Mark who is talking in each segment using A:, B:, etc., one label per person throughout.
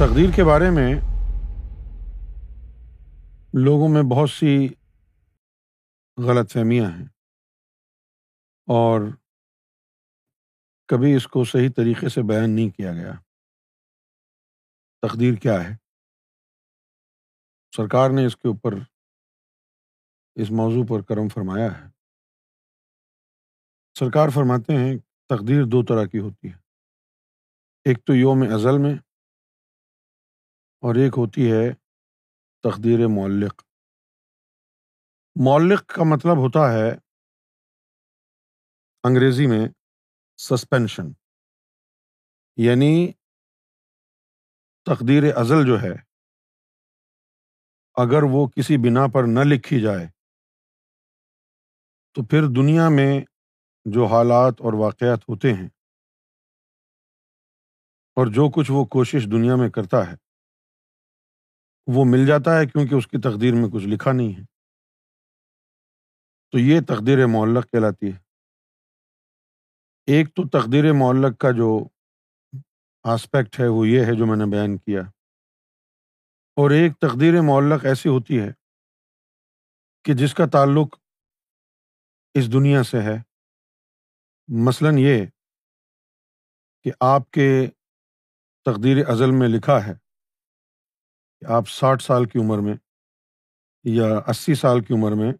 A: تقدیر کے بارے میں لوگوں میں بہت سی غلط فہمیاں ہیں اور کبھی اس کو صحیح طریقے سے بیان نہیں کیا گیا۔ تقدیر کیا ہے؟ سرکار نے اس کے اوپر اس موضوع پر کرم فرمایا ہے۔ سرکار فرماتے ہیں تقدیر دو طرح کی ہوتی ہے۔ ایک تو یوم ازل میں اور ایک ہوتی ہے تقدیر معلق۔ معلق کا مطلب ہوتا ہے انگریزی میں سسپینشن یعنی تقدیر ازل جو ہے، اگر وہ کسی بنا پر نہ لکھی جائے، تو پھر دنیا میں جو حالات اور واقعات ہوتے ہیں، اور جو کچھ وہ کوشش دنیا میں کرتا ہے وہ مل جاتا ہے کیونکہ اس کی تقدیر میں کچھ لکھا نہیں ہے۔ تو یہ تقدیر معلق کہلاتی ہے۔ ایک تو تقدیر معلق کا جو آسپیکٹ ہے وہ یہ ہے جو میں نے بیان کیا۔ اور ایک تقدیر معلق ایسی ہوتی ہے کہ جس کا تعلق اس دنیا سے ہے۔ مثلاً یہ کہ آپ کے تقدیر ازل میں لکھا ہے۔ آپ ساٹھ سال کی عمر میں یا اسی سال کی عمر میں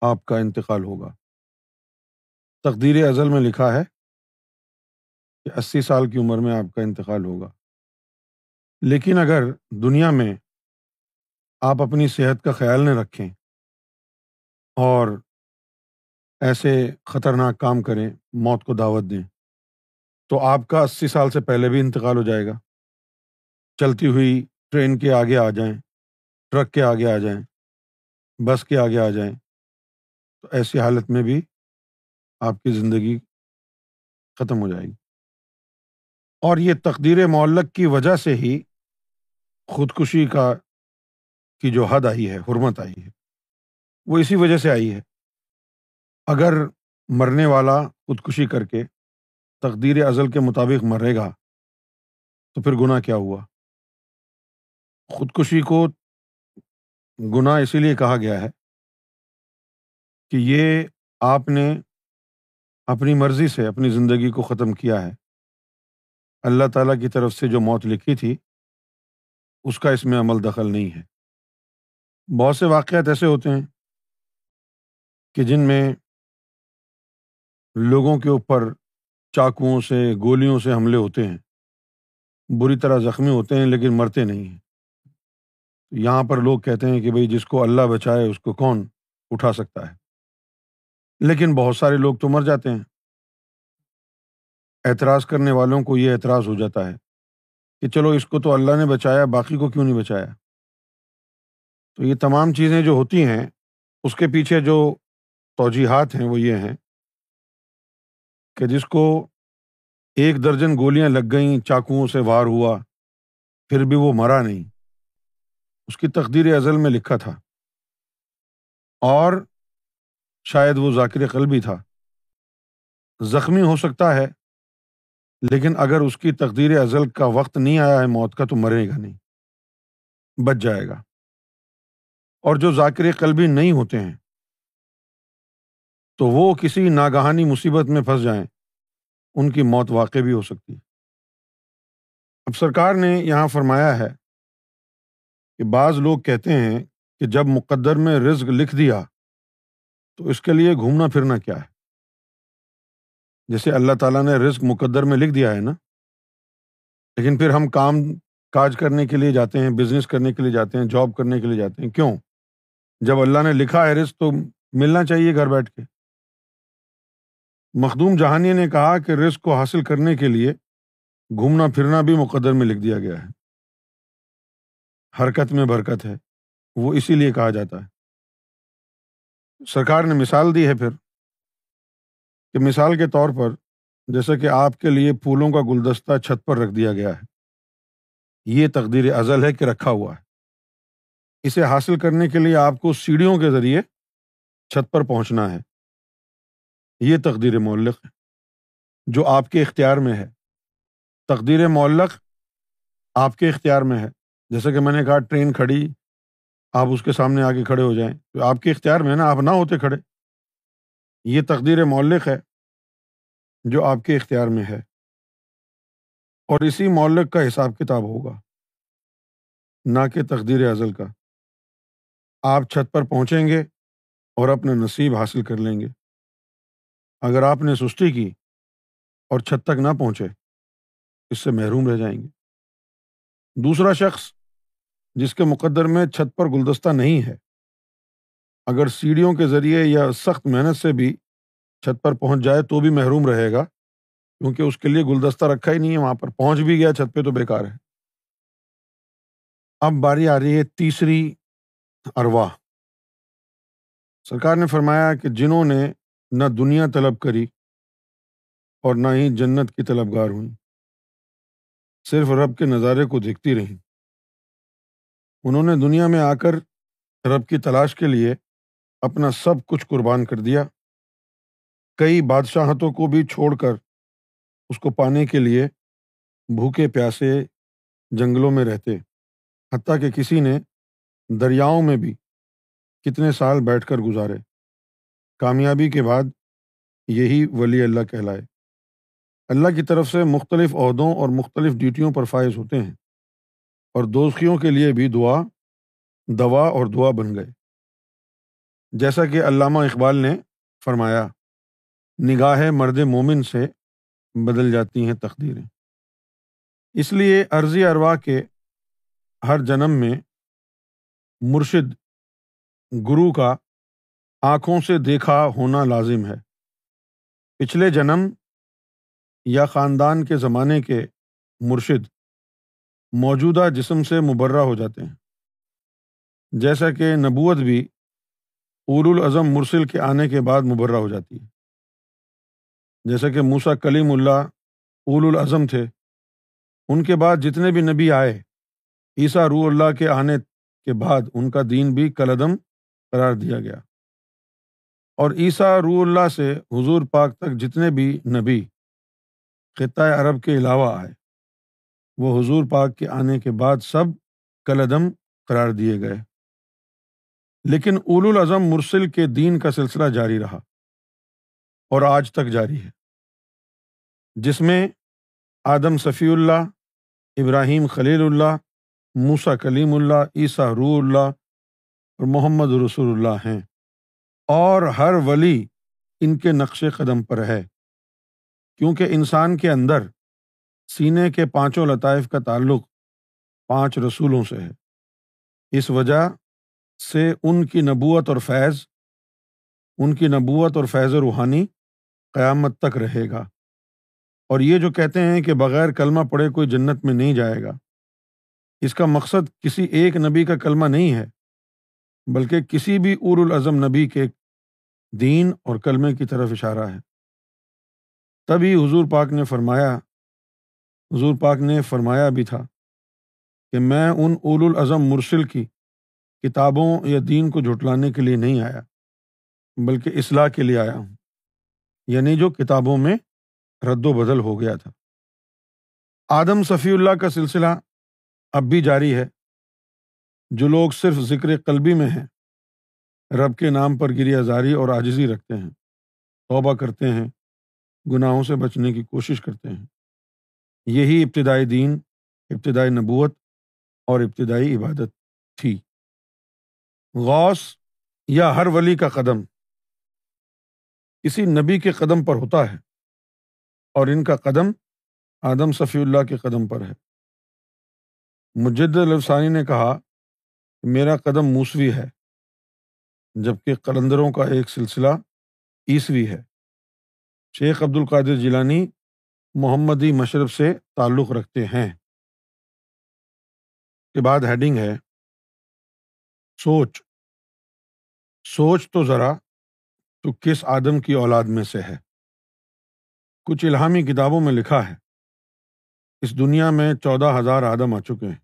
A: آپ کا انتقال ہوگا۔ تقدیر ازل میں لکھا ہے کہ اسی سال کی عمر میں آپ کا انتقال ہوگا۔ لیکن اگر دنیا میں آپ اپنی صحت کا خیال نہ رکھیں اور ایسے خطرناک کام کریں، موت کو دعوت دیں، تو آپ کا اسی سال سے پہلے بھی انتقال ہو جائے گا۔ چلتی ہوئی ٹرین کے آگے آ جائیں، ٹرک کے آگے آ جائیں، بس کے آگے آ جائیں، تو ایسی حالت میں بھی آپ کی زندگی ختم ہو جائے گی۔ اور یہ تقدیر معلق کی وجہ سے ہی خودکشی کا، کی جو حد آئی ہے، حرمت آئی ہے، وہ اسی وجہ سے آئی ہے۔ اگر مرنے والا خودکشی کر کے تقدیر ازل کے مطابق مرے گا، تو پھر گناہ کیا ہوا؟ خودکشی کو گناہ اسی لیے کہا گیا ہے کہ یہ آپ نے اپنی مرضی سے اپنی زندگی کو ختم کیا ہے۔ اللہ تعالیٰ کی طرف سے جو موت لکھی تھی، اس کا اس میں عمل دخل نہیں ہے۔ بہت سے واقعات ایسے ہوتے ہیں کہ جن میں لوگوں کے اوپر چاقوؤں سے، گولیوں سے حملے ہوتے ہیں۔ بری طرح زخمی ہوتے ہیں لیکن مرتے نہیں ہیں۔ یہاں پر لوگ کہتے ہیں کہ بھائی جس کو اللہ بچائے اس کو کون اٹھا سکتا ہے؟ لیکن بہت سارے لوگ تو مر جاتے ہیں۔ اعتراض کرنے والوں کو یہ اعتراض ہو جاتا ہے کہ چلو اس کو تو اللہ نے بچایا، باقی کو کیوں نہیں بچایا؟ تو یہ تمام چیزیں جو ہوتی ہیں، اس کے پیچھے جو توجیحات ہیں وہ یہ ہیں کہ جس کو ایک درجن گولیاں لگ گئیں، چاقوؤں سے وار ہوا، پھر بھی وہ مرا نہیں۔ اس کی تقدیر ازل میں لکھا تھا۔ اور شاید وہ ذاکر قلبی تھا۔ زخمی ہو سکتا ہے، لیکن اگر اس کی تقدیر ازل کا وقت نہیں آیا ہے موت کا تو مرے گا نہیں۔ بچ جائے گا۔ اور جو ذاکر قلبی نہیں ہوتے ہیں، تو وہ کسی ناگہانی مصیبت میں پھنس جائیں۔ ان کی موت واقع بھی ہو سکتی ہے۔ اب سرکار نے یہاں فرمایا ہے کہ بعض لوگ کہتے ہیں کہ جب مقدر میں رزق لکھ دیا تو اس کے لیے گھومنا پھرنا کیا ہے؟ جیسے اللہ تعالیٰ نے رزق مقدر میں لکھ دیا ہے نا؟ لیکن پھر ہم کام، کاج کرنے کے لیے جاتے ہیں بزنس کرنے کے لیے جاتے ہیں جاب کرنے کے لیے جاتے ہیں، کیوں؟ جب اللہ نے لکھا ہے رزق تو ملنا چاہیے گھر بیٹھ کے۔ مخدوم جہانی نے کہا کہ رزق کو حاصل کرنے کے لیے گھومنا پھرنا بھی مقدر میں لکھ دیا گیا ہے۔ حرکت میں برکت ہے، وہ اسی لیے کہا جاتا ہے۔ سرکار نے مثال دی ہے پھر کہ مثال کے طور پر جیسے کہ آپ کے لیے پھولوں کا گلدستہ چھت پر رکھ دیا گیا ہے، یہ تقدیر ازل ہے کہ رکھا ہوا ہے۔ اسے حاصل کرنے کے لیے آپ کو سیڑھیوں کے ذریعے چھت پر پہنچنا ہے۔ یہ تقدیر معلق ہے، جو آپ کے اختیار میں ہے۔ تقدیر معلق آپ کے اختیار میں ہے۔ جیسے کہ میں نے کہا، ٹرین کھڑی، آپ اس کے سامنے آ کے کھڑے ہو جائیں۔ تو آپ کے اختیار میں ہے نا، آپ نہ ہوتے کھڑے۔ یہ تقدیر مولق ہے جو آپ کے اختیار میں ہے۔ اور اسی مولق کا حساب کتاب ہوگا، نہ کہ تقدیر ازل کا۔ آپ چھت پر پہنچیں گے اور اپنا نصیب حاصل کر لیں گے۔ اگر آپ نے سستی کی اور چھت تک نہ پہنچے، اس سے محروم رہ جائیں گے۔ دوسرا شخص جس کے مقدر میں چھت پر گلدستہ نہیں ہے۔ اگر سیڑھیوں کے ذریعے یا سخت محنت سے بھی چھت پر پہنچ جائے تو بھی محروم رہے گا، کیونکہ اس کے لیے گلدستہ رکھا ہی نہیں ہے، وہاں پر پہنچ بھی گیا، چھت پہ تو بیکار ہے۔ اب باری آ رہی ہے تیسری اروا سرکار نے فرمایا کہ جنہوں نے نہ دنیا طلب کری اور نہ ہی جنت کی طلبگار ہوئی۔ صرف رب کے نظارے کو دیکھتی رہیں۔ انہوں نے دنیا میں آ کر رب کی تلاش کے لیے اپنا سب کچھ قربان کر دیا۔ کئی بادشاہتوں کو بھی چھوڑ کر اس کو پانے کے لیے بھوکے پیاسے جنگلوں میں رہتے، حتیٰ کہ کسی نے دریاؤں میں بھی کتنے سال بیٹھ کر گزارے۔ کامیابی کے بعد یہی ولی اللہ کہلائے۔ اللہ کی طرف سے مختلف عہدوں اور مختلف ڈیوٹیوں پر فائز ہوتے ہیں۔ اور دوستیوں کے لیے بھی دعا، دوا اور دعا بن گئے۔ جیسا کہ علامہ اقبال نے فرمایا نگاہ مرد مومن سے بدل جاتی ہیں تقدیریں۔ اس لیے عرضی اروا کے ہر جنم میں مرشد گرو کا آنکھوں سے دیکھا ہونا لازم ہے۔ پچھلے جنم یا خاندان کے زمانے کے مرشد موجودہ جسم سے مبرہ ہو جاتے ہیں۔ جیسا کہ نبوت بھی اول الاظم مرسل کے آنے کے بعد مبرہ ہو جاتی ہے۔ جیسا کہ موسا کلیم اللہ اول الاظم تھے، ان کے بعد جتنے بھی نبی آئے، عیسیٰ رو اللہ کے آنے کے بعد ان کا دین بھی کلعدم قرار دیا گیا۔ اور عیسیٰ رو اللہ سے حضور پاک تک جتنے بھی نبی خطۂ عرب کے علاوہ آئے وہ حضور پاک کے آنے کے بعد سب کلعدم قرار دیے گئے۔ لیکن اول الاظم مرسل کے دین کا سلسلہ جاری رہا اور آج تک جاری ہے، جس میں آدم صفی اللہ، ابراہیم خلیل اللہ موسا کلیم اللہ، عیسیٰ رو اللہ اور محمد رسول اللہ ہیں۔ اور ہر ولی ان کے نقش قدم پر ہے، کیونکہ انسان کے اندر سینے کے پانچوں لطائف کا تعلق پانچ رسولوں سے ہے۔ اس وجہ سے ان کی نبوت اور فیض، ان کی نبوت اور فیض روحانی قیامت تک رہے گا۔ اور یہ جو کہتے ہیں کہ بغیر کلمہ پڑھے کوئی جنت میں نہیں جائے گا۔ اس کا مقصد کسی ایک نبی کا کلمہ نہیں ہے، بلکہ کسی بھی ار الاظم نبی کے دین اور کلمے کی طرف اشارہ ہے۔ تبھی حضور پاک نے فرمایا حضور پاک نے فرمایا بھی تھا کہ میں ان اول الاظم مرسل کی کتابوں یا دین کو جھٹلانے کے لیے نہیں آیا، بلکہ اصلاح کے لیے آیا ہوں یعنی جو کتابوں میں رد و بدل ہو گیا تھا۔ آدم صفی اللہ کا سلسلہ اب بھی جاری ہے، جو لوگ صرف ذکر قلبی میں ہیں، رب کے نام پر گری زاری اور عاجزی رکھتے ہیں، توبہ کرتے ہیں، گناہوں سے بچنے کی کوشش کرتے ہیں۔ یہی ابتدائی دین، ابتدائی نبوت اور ابتدائی عبادت تھی۔ غوث یا ہر ولی کا قدم کسی نبی کے قدم پر ہوتا ہے اور ان کا قدم آدم صفی اللہ کے قدم پر ہے۔ مجد الفسانی نے کہا کہ میرا قدم موسوی ہے، جبکہ قلندروں کا ایک سلسلہ عیسوی ہے۔ شیخ عبد القادر جیلانی محمدی مشرف سے تعلق رکھتے ہیں۔ کے بعد ہیڈنگ ہے، سوچ۔ سوچ تو ذرا تو کس آدم کی اولاد میں سے ہے۔ کچھ الہامی کتابوں میں لکھا ہے، اس دنیا میں چودہ ہزار آدم آ چکے ہیں۔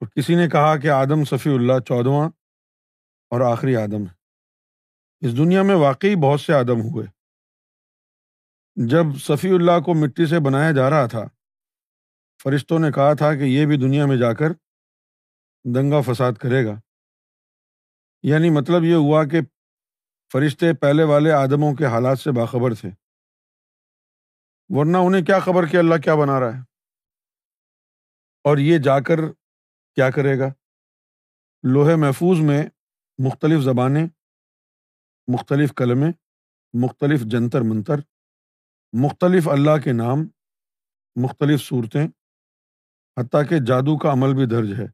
A: اور کسی نے کہا کہ آدم صفی اللہ چودواں اور آخری آدم ہے۔ اس دنیا میں واقعی بہت سے آدم ہوئے۔ جب صفی اللہ کو مٹی سے بنایا جا رہا تھا، فرشتوں نے کہا تھا کہ یہ بھی دنیا میں جا کر دنگا فساد کرے گا۔ یعنی مطلب یہ ہوا کہ فرشتے پہلے والے آدموں کے حالات سے باخبر تھے۔ ورنہ انہیں کیا خبر کہ اللہ کیا بنا رہا ہے؟ اور یہ جا کر کیا کرے گا؟ لوہے محفوظ میں مختلف زبانیں، مختلف قلمیں مختلف جنتر منتر مختلف اللہ کے نام، مختلف صورتیں، حتیٰ کہ جادو کا عمل بھی درج ہے،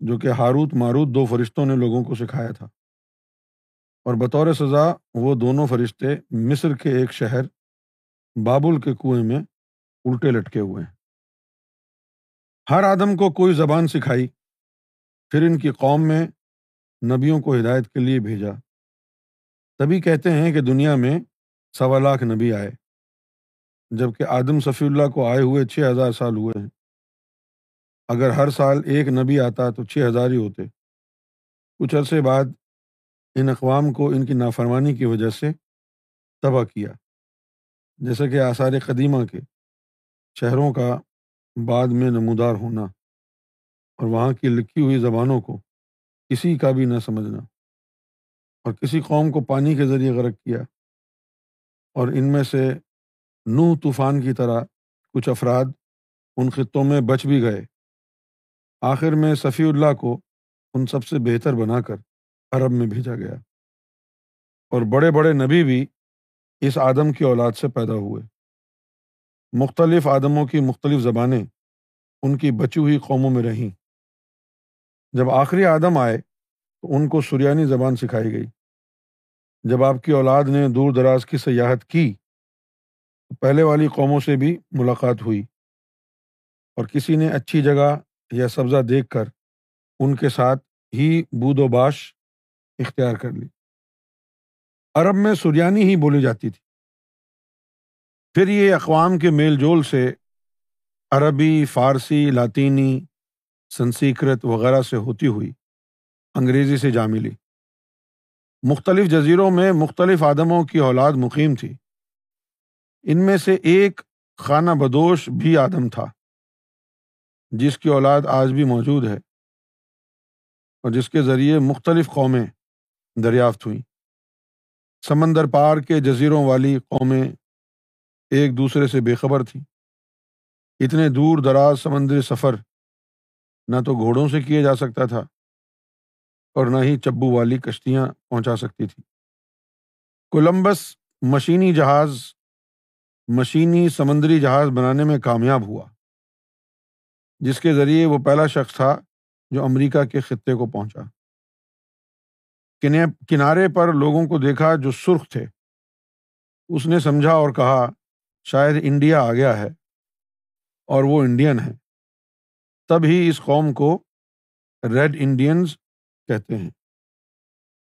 A: جو کہ ہاروت ماروت دو فرشتوں نے لوگوں کو سکھایا تھا۔ اور بطور سزا، وہ دونوں فرشتے مصر کے ایک شہر، بابل کے کنویں میں الٹے لٹکے ہوئے ہیں۔ ہر آدم کو کوئی زبان سکھائی، پھر ان کی قوم میں نبیوں کو ہدایت کے لیے بھیجا۔ تبھی کہتے ہیں کہ دنیا میں سوا لاکھ نبی آئے۔ جبکہ آدم صفی اللہ کو آئے ہوئے چھ ہزار سال ہوئے ہیں۔ اگر ہر سال ایک نبی آتا تو چھ ہزار ہی ہوتے۔ کچھ عرصے بعد ان اقوام کو ان کی نافرمانی کی وجہ سے تباہ کیا۔ جیسا کہ آثار قدیمہ کے شہروں کا بعد میں نمودار ہونا اور وہاں کی لکھی ہوئی زبانوں کو کسی کا بھی نہ سمجھنا اور کسی قوم کو پانی کے ذریعے غرق کیا۔ اور ان میں سے نوح طوفان کی طرح کچھ افراد ان خطوں میں بچ بھی گئے۔ آخر میں صفی اللہ کو ان سب سے بہتر بنا کر عرب میں بھیجا گیا۔ اور بڑے بڑے نبی بھی اس آدم کی اولاد سے پیدا ہوئے۔ مختلف آدموں کی مختلف زبانیں ان کی بچی ہوئی قوموں میں رہیں۔ جب آخری آدم آئے تو ان کو سریانی زبان سکھائی گئی۔ جب آپ کی اولاد نے دور دراز کی سیاحت کی، تو پہلے والی قوموں سے بھی ملاقات ہوئی۔ اور کسی نے اچھی جگہ یا سبزہ دیکھ کر ان کے ساتھ ہی بود و باش اختیار کر لی۔ عرب میں سریانی ہی بولی جاتی تھی۔ پھر یہ اقوام کے میل جول سے عربی، فارسی، لاطینی، سنسیکرت وغیرہ سے ہوتی ہوئی انگریزی سے جا ملی۔ مختلف جزیروں میں مختلف آدموں کی اولاد مقیم تھی۔ ان میں سے ایک خانہ بدوش بھی آدم تھا، جس کی اولاد آج بھی موجود ہے اور جس کے ذریعے مختلف قومیں دریافت ہوئیں۔ سمندر پار کے جزیروں والی قومیں ایک دوسرے سے بے خبر تھیں۔ اتنے دور دراز سمندری سفر نہ تو گھوڑوں سے کیا جا سکتا تھا۔ اور نہ ہی چبو والی کشتیاں پہنچا سکتی تھیں کولمبس مشینی جہاز، مشینی سمندری جہاز بنانے میں کامیاب ہوا، جس کے ذریعے وہ پہلا شخص تھا جو امریکہ کے خطے کو پہنچا۔ کنارے پر لوگوں کو دیکھا جو سرخ تھے۔ اس نے سمجھا اور کہا، شاید انڈیا آ گیا ہے اور وہ انڈین ہے تب ہی اس قوم کو ریڈ انڈینز کہتے ہیں۔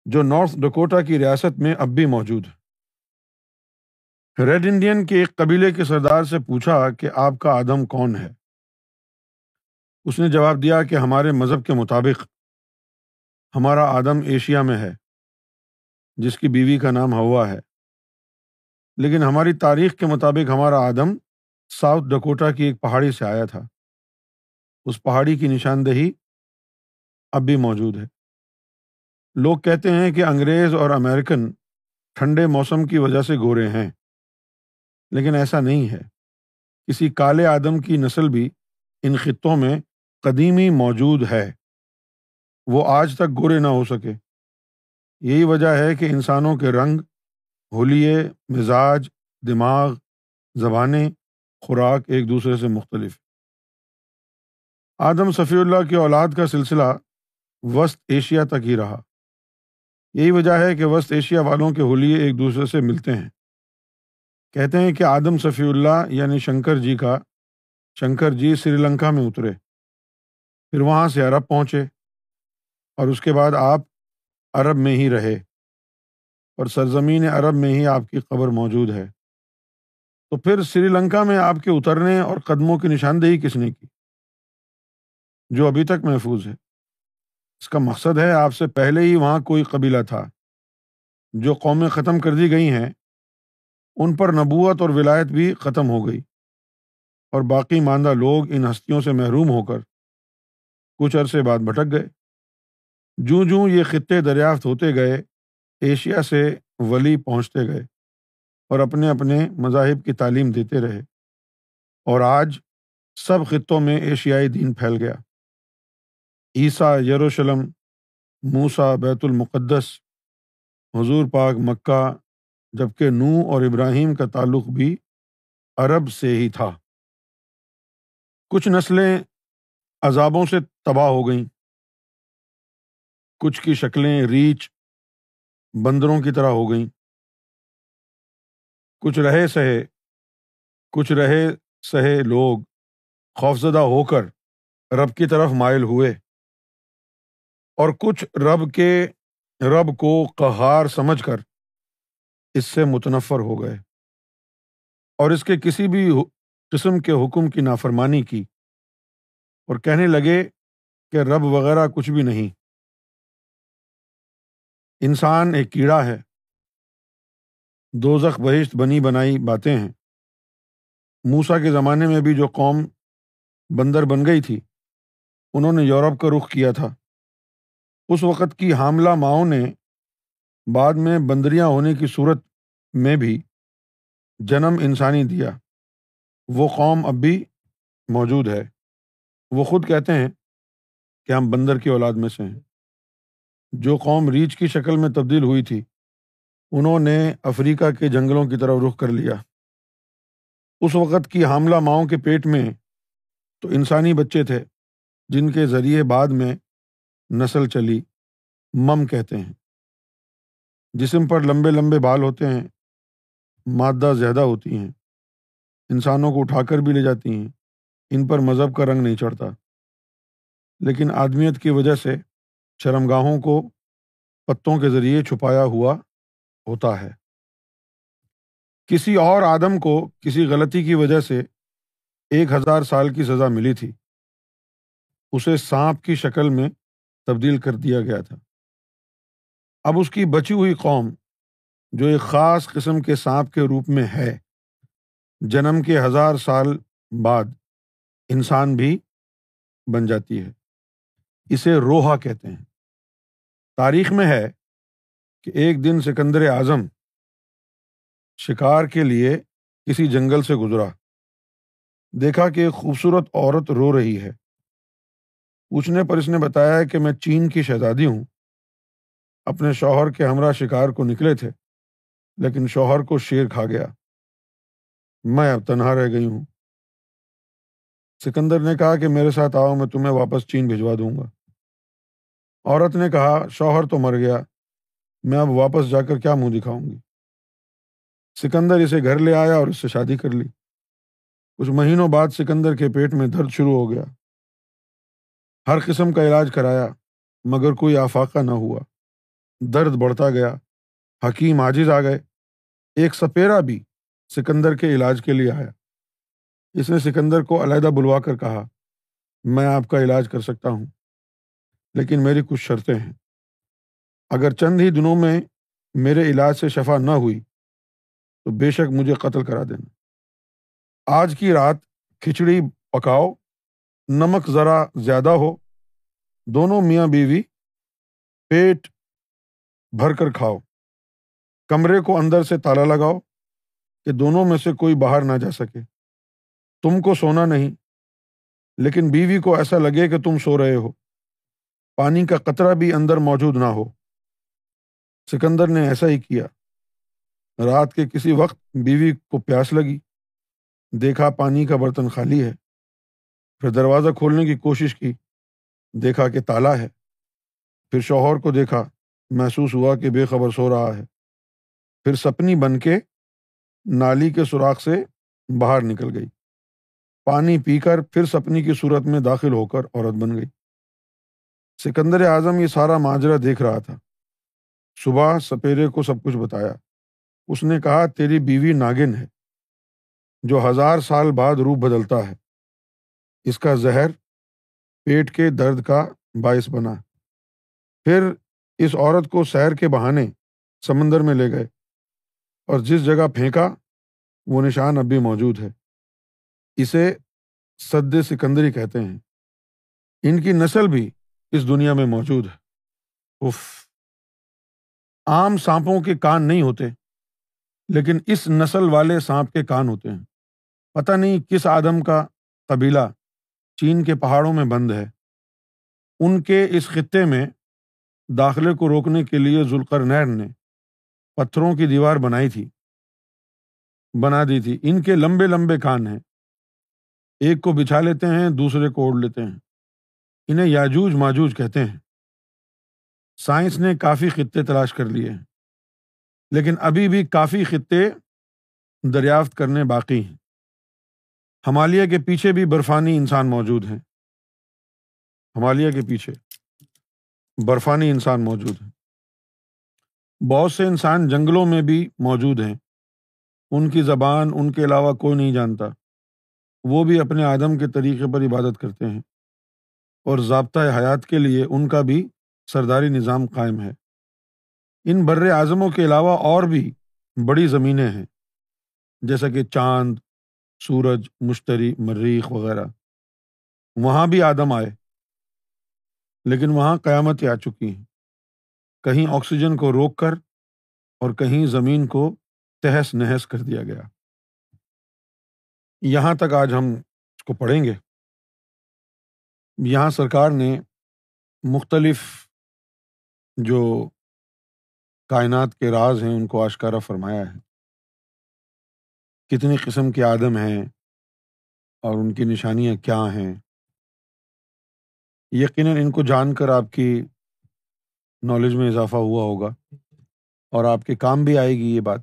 A: جو نارتھ ڈکوٹا کی ریاست میں اب بھی موجود ہے۔ ریڈ انڈین کے ایک قبیلے کے سردار سے پوچھا کہ آپ کا آدم کون ہے؟ اس نے جواب دیا کہ ہمارے مذہب کے مطابق ہمارا آدم ایشیا میں ہے، جس کی بیوی کا نام ہوا ہے۔ لیکن ہماری تاریخ کے مطابق ہمارا آدم ساؤتھ ڈکوٹا کی ایک پہاڑی سے آیا تھا۔ اس پہاڑی کی نشاندہی اب بھی موجود ہے۔ لوگ کہتے ہیں کہ انگریز اور امیرکن ٹھنڈے موسم کی وجہ سے گورے ہیں، لیکن ایسا نہیں ہے۔ کسی کالے آدم کی نسل بھی ان خطوں میں قدیمی موجود ہے۔ وہ آج تک گورے نہ ہو سکے۔ یہی وجہ ہے کہ انسانوں کے رنگ، ہولیے، مزاج، دماغ، زبانیں، خوراک ایک دوسرے سے مختلف۔ آدم صفی اللہ کی اولاد کا سلسلہ وسط ایشیا تک ہی رہا۔ یہی وجہ ہے کہ وسط ایشیا والوں کے ہولیے ایک دوسرے سے ملتے ہیں۔ کہتے ہیں کہ آدم صفی اللہ یعنی شنکر جی کا، شنکر جی سری لنکا میں اترے، پھر وہاں سے عرب پہنچے اور اس کے بعد آپ عرب میں ہی رہے اور سرزمین عرب میں ہی آپ کی قبر موجود ہے۔ تو پھر سری لنکا میں آپ کے اترنے اور قدموں کی نشاندہی کس نے کی جو ابھی تک محفوظ ہے؟ اس کا مقصد ہے آپ سے پہلے ہی وہاں کوئی قبیلہ تھا، جو قومیں ختم کر دی گئی ہیں۔ ان پر نبوت اور ولایت بھی ختم ہو گئی اور باقی ماندہ لوگ ان ہستیوں سے محروم ہو کر کچھ عرصے بعد بھٹک گئے۔ جوں جوں یہ خطے دریافت ہوتے گئے، ایشیا سے ولی پہنچتے گئے اور اپنے اپنے مذاہب کی تعلیم دیتے رہے۔ اور آج سب خطوں میں ایشیائی دین پھیل گیا۔ عیسیٰ، یروشلم موسا بیت المقدس، حضور پاک مکہ، جبکہ نو اور ابراہیم کا تعلق بھی عرب سے ہی تھا۔ کچھ نسلیں عذابوں سے تباہ ہو گئیں۔ کچھ کی شکلیں ریچھ بندروں کی طرح ہو گئیں۔ کچھ رہے سہے، کچھ رہے سہے لوگ خوفزدہ ہو کر رب کی طرف مائل ہوئے۔ اور کچھ رب کے رب کو قہار سمجھ کر اس سے متنفر ہو گئے اور اس کے کسی بھی قسم کے حکم کی نافرمانی کی اور کہنے لگے کہ رب وغیرہ کچھ بھی نہیں۔ انسان ایک کیڑا ہے۔ دو زخ بہشت بنی بنائی باتیں ہیں۔ موسا کے زمانے میں بھی جو قوم بندر بن گئی تھی، انہوں نے یورپ کا رخ کیا تھا۔ اس وقت کی حاملہ ماؤں نے بعد میں بندریاں ہونے کی صورت میں بھی جنم انسانی دیا۔ وہ قوم اب بھی موجود ہے۔ وہ خود کہتے ہیں کہ ہم بندر کی اولاد میں سے ہیں۔ جو قوم ریچھ کی شکل میں تبدیل ہوئی تھی، انہوں نے افریقہ کے جنگلوں کی طرف رخ کر لیا۔ اس وقت کی حاملہ ماؤں کے پیٹ میں تو انسانی بچے تھے، جن کے ذریعے بعد میں نسل چلی، مم کہتے ہیں۔ جسم پر لمبے لمبے بال ہوتے ہیں، مادہ زیادہ ہوتی ہیں۔ انسانوں کو اٹھا کر بھی لے جاتی ہیں، ان پر مذہب کا رنگ نہیں چڑھتا۔ لیکن آدمیت کی وجہ سے شرمگاہوں کو پتوں کے ذریعے چھپایا ہوا ہوتا ہے۔ کسی اور آدم کو کسی غلطی کی وجہ سے ایک ہزار سال کی سزا ملی تھی۔ اسے سانپ کی شکل میں تبدیل کر دیا گیا تھا۔ اب اس کی بچی ہوئی قوم، جو ایک خاص قسم کے سانپ کے روپ میں ہے، جنم کے ہزار سال بعد انسان بھی بن جاتی ہے۔ اسے روحا کہتے ہیں۔ تاریخ میں ہے کہ ایک دن سکندر اعظم شکار کے لیے کسی جنگل سے گزرا۔ دیکھا کہ ایک خوبصورت عورت رو رہی ہے۔ پوچھنے پر اس نے بتایا کہ میں چین کی شہزادی ہوں۔ اپنے شوہر کے ہمراہ شکار کو نکلے تھے، لیکن شوہر کو شیر کھا گیا۔ میں اب تنہا رہ گئی ہوں۔ سکندر نے کہا کہ میرے ساتھ آؤ، میں تمہیں واپس چین بھجوا دوں گا۔ عورت نے کہا، شوہر تو مر گیا، میں اب واپس جا کر کیا منہ دکھاؤں گی؟ سکندر اسے گھر لے آیا اور اس سے شادی کر لی۔ کچھ مہینوں بعد سکندر کے پیٹ میں درد شروع ہو گیا۔ ہر قسم کا علاج کرایا، مگر کوئی آفاقہ نہ ہوا۔ درد بڑھتا گیا، حکیم عاجز آ گئے۔ ایک سپیرا بھی سکندر کے علاج کے لیے آیا۔ اس نے سکندر کو علیحدہ بلوا کر کہا، میں آپ کا علاج کر سکتا ہوں، لیکن میری کچھ شرطیں ہیں۔ اگر چند ہی دنوں میں میرے علاج سے شفا نہ ہوئی، تو بے شک مجھے قتل کرا دینا۔ آج کی رات کھچڑی پکاؤ نمک ذرا زیادہ ہو، دونوں میاں بیوی پیٹ بھر کر کھاؤ۔ کمرے کو اندر سے تالا لگاؤ کہ دونوں میں سے کوئی باہر نہ جا سکے۔ تم کو سونا نہیں، لیکن بیوی کو ایسا لگے کہ تم سو رہے ہو۔ پانی کا قطرہ بھی اندر موجود نہ ہو۔ سکندر نے ایسا ہی کیا۔ رات کے کسی وقت بیوی کو پیاس لگی۔ دیکھا پانی کا برتن خالی ہے۔ پھر دروازہ کھولنے کی کوشش کی، دیکھا کہ تالا ہے۔ پھر شوہر کو دیکھا، محسوس ہوا کہ بے خبر سو رہا ہے۔ پھر سپنی بن کے نالی کے سوراخ سے باہر نکل گئی۔ پانی پی کر پھر سپنی کی صورت میں داخل ہو کر عورت بن گئی۔ سکندر اعظم یہ سارا ماجرا دیکھ رہا تھا۔ صبح سپیرے کو سب کچھ بتایا۔ اس نے کہا، تیری بیوی ناگن ہے، جو ہزار سال بعد روپ بدلتا ہے۔ اس کا زہر پیٹ کے درد کا باعث بنا۔ پھر اس عورت کو سیر کے بہانے سمندر میں لے گئے اور جس جگہ پھینکا، وہ نشان اب بھی موجود ہے۔ اسے سد سکندری کہتے ہیں۔ ان کی نسل بھی اس دنیا میں موجود ہے۔ اف عام سانپوں کے کان نہیں ہوتے، لیکن اس نسل والے سانپ کے کان ہوتے ہیں۔ پتہ نہیں کس آدم کا قبیلہ چین کے پہاڑوں میں بند ہے۔ ان کے اس خطے میں داخلے کو روکنے کے لیے ذوالقر نیر نے پتھروں کی دیوار بنائی تھی۔ بنا دی تھی۔ ان کے لمبے لمبے کان ہیں۔ ایک کو بچھا لیتے ہیں، دوسرے کو اوڑھ لیتے ہیں۔ انہیں یاجوج ماجوج کہتے ہیں۔ سائنس نے کافی خطے تلاش کر لیے ہیں، لیکن ابھی بھی کافی خطے دریافت کرنے باقی ہیں۔ ہمالیہ کے پیچھے بھی برفانی انسان موجود ہیں۔ ہمالیہ کے پیچھے برفانی انسان موجود ہیں۔ بہت سے انسان جنگلوں میں بھی موجود ہیں۔ ان کی زبان ان کے علاوہ کوئی نہیں جانتا۔ وہ بھی اپنے آدم کے طریقے پر عبادت کرتے ہیں۔ اور ضابطۂ حیات کے لیے ان کا بھی سرداری نظام قائم ہے۔ ان بر اعظموں کے علاوہ اور بھی بڑی زمینیں ہیں۔ جیسا کہ چاند سورج، مشتری، مریخ وغیرہ۔ وہاں بھی آدم آئے، لیکن وہاں قیامتیں آ چکی ہیں۔ کہیں آکسیجن کو روک کر اور کہیں زمین کو تہس نہس کر دیا گیا۔ یہاں تک آج ہم اس کو پڑھیں گے۔ یہاں سرکار نے مختلف جو کائنات کے راز ہیں، ان کو آشکارا فرمایا ہے۔ کتنی قسم کے آدم ہیں اور ان کی نشانیاں کیا ہیں یقیناً ان کو جان کر آپ کی نالج میں اضافہ ہوا ہوگا اور آپ کے کام بھی آئے گی یہ بات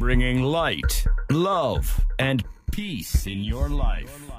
B: bringing light, love, and peace in your life.